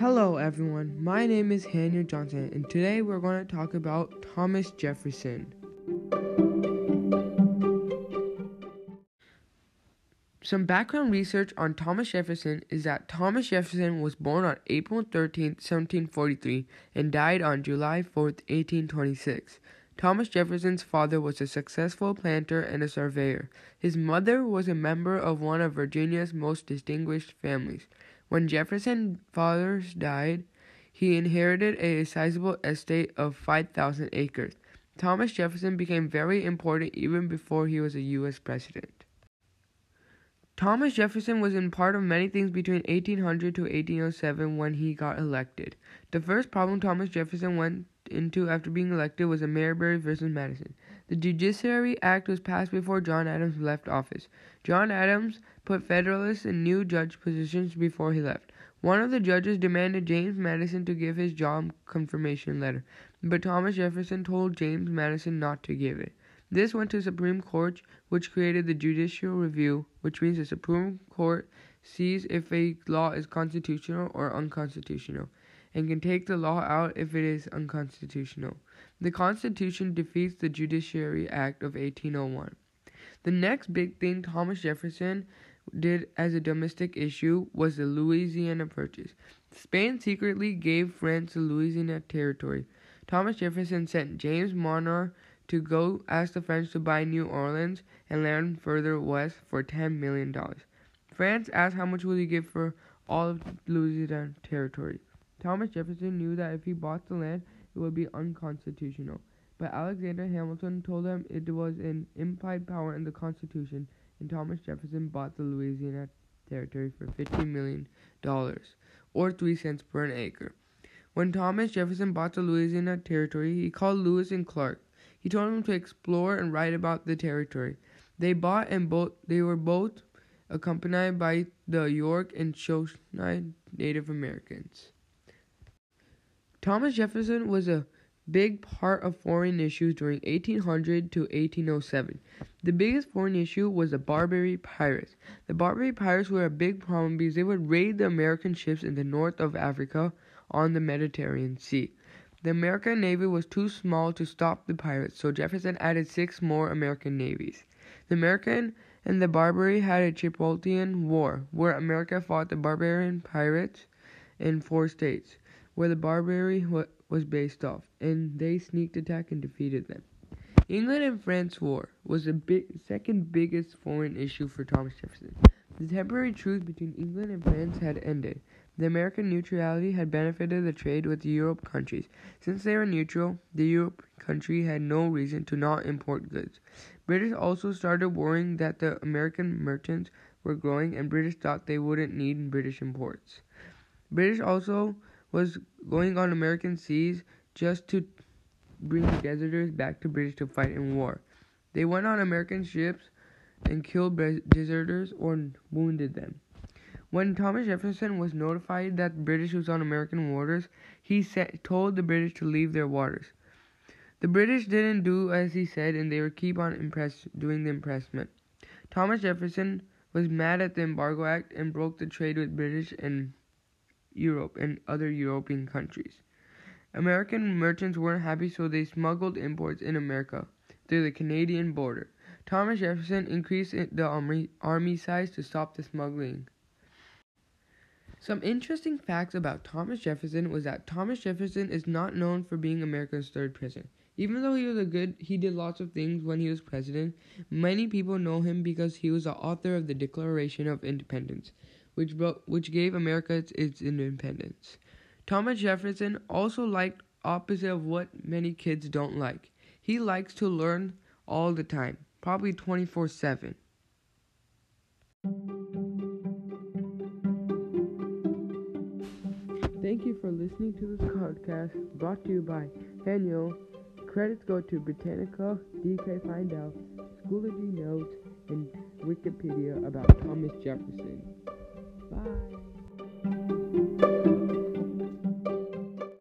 Hello, everyone. My name is Hannah Johnson, and today we're going to talk about Thomas Jefferson. Some background research on Thomas Jefferson is that Thomas Jefferson was born on April 13, 1743, and died on July 4, 1826. Thomas Jefferson's father was a successful planter and a surveyor. His mother was a member of one of Virginia's most distinguished families. When Jefferson's father died, he inherited a sizable estate of 5,000 acres. Thomas Jefferson became very important even before he was a U.S. president. Thomas Jefferson was in part of many things between 1800 to 1807 when he got elected. The first problem Thomas Jefferson went into after being elected was the Marbury versus Madison. The Judiciary Act was passed before John Adams left office. John Adams put Federalists in new judge positions before he left. One of the judges demanded James Madison to give his job confirmation letter, but Thomas Jefferson told James Madison not to give it. This went to Supreme Court, which created the Judicial Review, which means the Supreme Court sees if a law is constitutional or unconstitutional, and can take the law out if it is unconstitutional. The Constitution defeats the Judiciary Act of 1801. The next big thing Thomas Jefferson did as a domestic issue was the Louisiana Purchase. Spain secretly gave France the Louisiana Territory. Thomas Jefferson sent James Monroe to go ask the French to buy New Orleans and land further west for $10 million. France asked how much will you give for all of Louisiana territory. Thomas Jefferson knew that if he bought the land, it would be unconstitutional. But Alexander Hamilton told him it was an implied power in the Constitution, and Thomas Jefferson bought the Louisiana territory for $15 million, or 3 cents per an acre. When Thomas Jefferson bought the Louisiana territory, he called Lewis and Clark, he told them to explore and write about the territory. They bought and both they were both accompanied by the York and Shoshone Native Americans. Thomas Jefferson was a big part of foreign issues during 1800 to 1807. The biggest foreign issue was the Barbary pirates. The Barbary pirates were a big problem because they would raid the American ships in the north of Africa on the Mediterranean Sea. The American Navy was too small to stop the pirates, so Jefferson added six more American navies. The American and the Barbary had a Tripolitan War, where America fought the barbarian pirates in four states, where the Barbary was based off, and they sneaked attack and defeated them. England and France War was the big, second biggest foreign issue for Thomas Jefferson. The temporary truce between England and France had ended. The American neutrality had benefited the trade with the Europe countries. Since they were neutral, the Europe country had no reason to not import goods. British also started worrying that the American merchants were growing and British thought they wouldn't need British imports. British also was going on American seas just to bring deserters back to British to fight in war. They went on American ships and killed deserters or wounded them. When Thomas Jefferson was notified that the British was on American waters, he set, told the British to leave their waters. The British didn't do as he said, and they would keep on impress, doing the impressment. Thomas Jefferson was mad at the Embargo Act and broke the trade with British and Europe and other European countries. American merchants weren't happy, so they smuggled imports in America through the Canadian border. Thomas Jefferson increased the army, army size to stop the smuggling. Some interesting facts about Thomas Jefferson was that Thomas Jefferson is not known for being America's third president. Even though he was a good, he did lots of things when he was president. Many people know him because he was the author of the Declaration of Independence, which brought, which gave America its, its independence. Thomas Jefferson also liked opposite of what many kids don't like. He likes to learn all the time, probably 24/7. Thank you for listening to this podcast brought to you by Daniel. Credits go to Britannica, DK Find Out, Schoology Notes, and Wikipedia about Thomas Jefferson. Bye.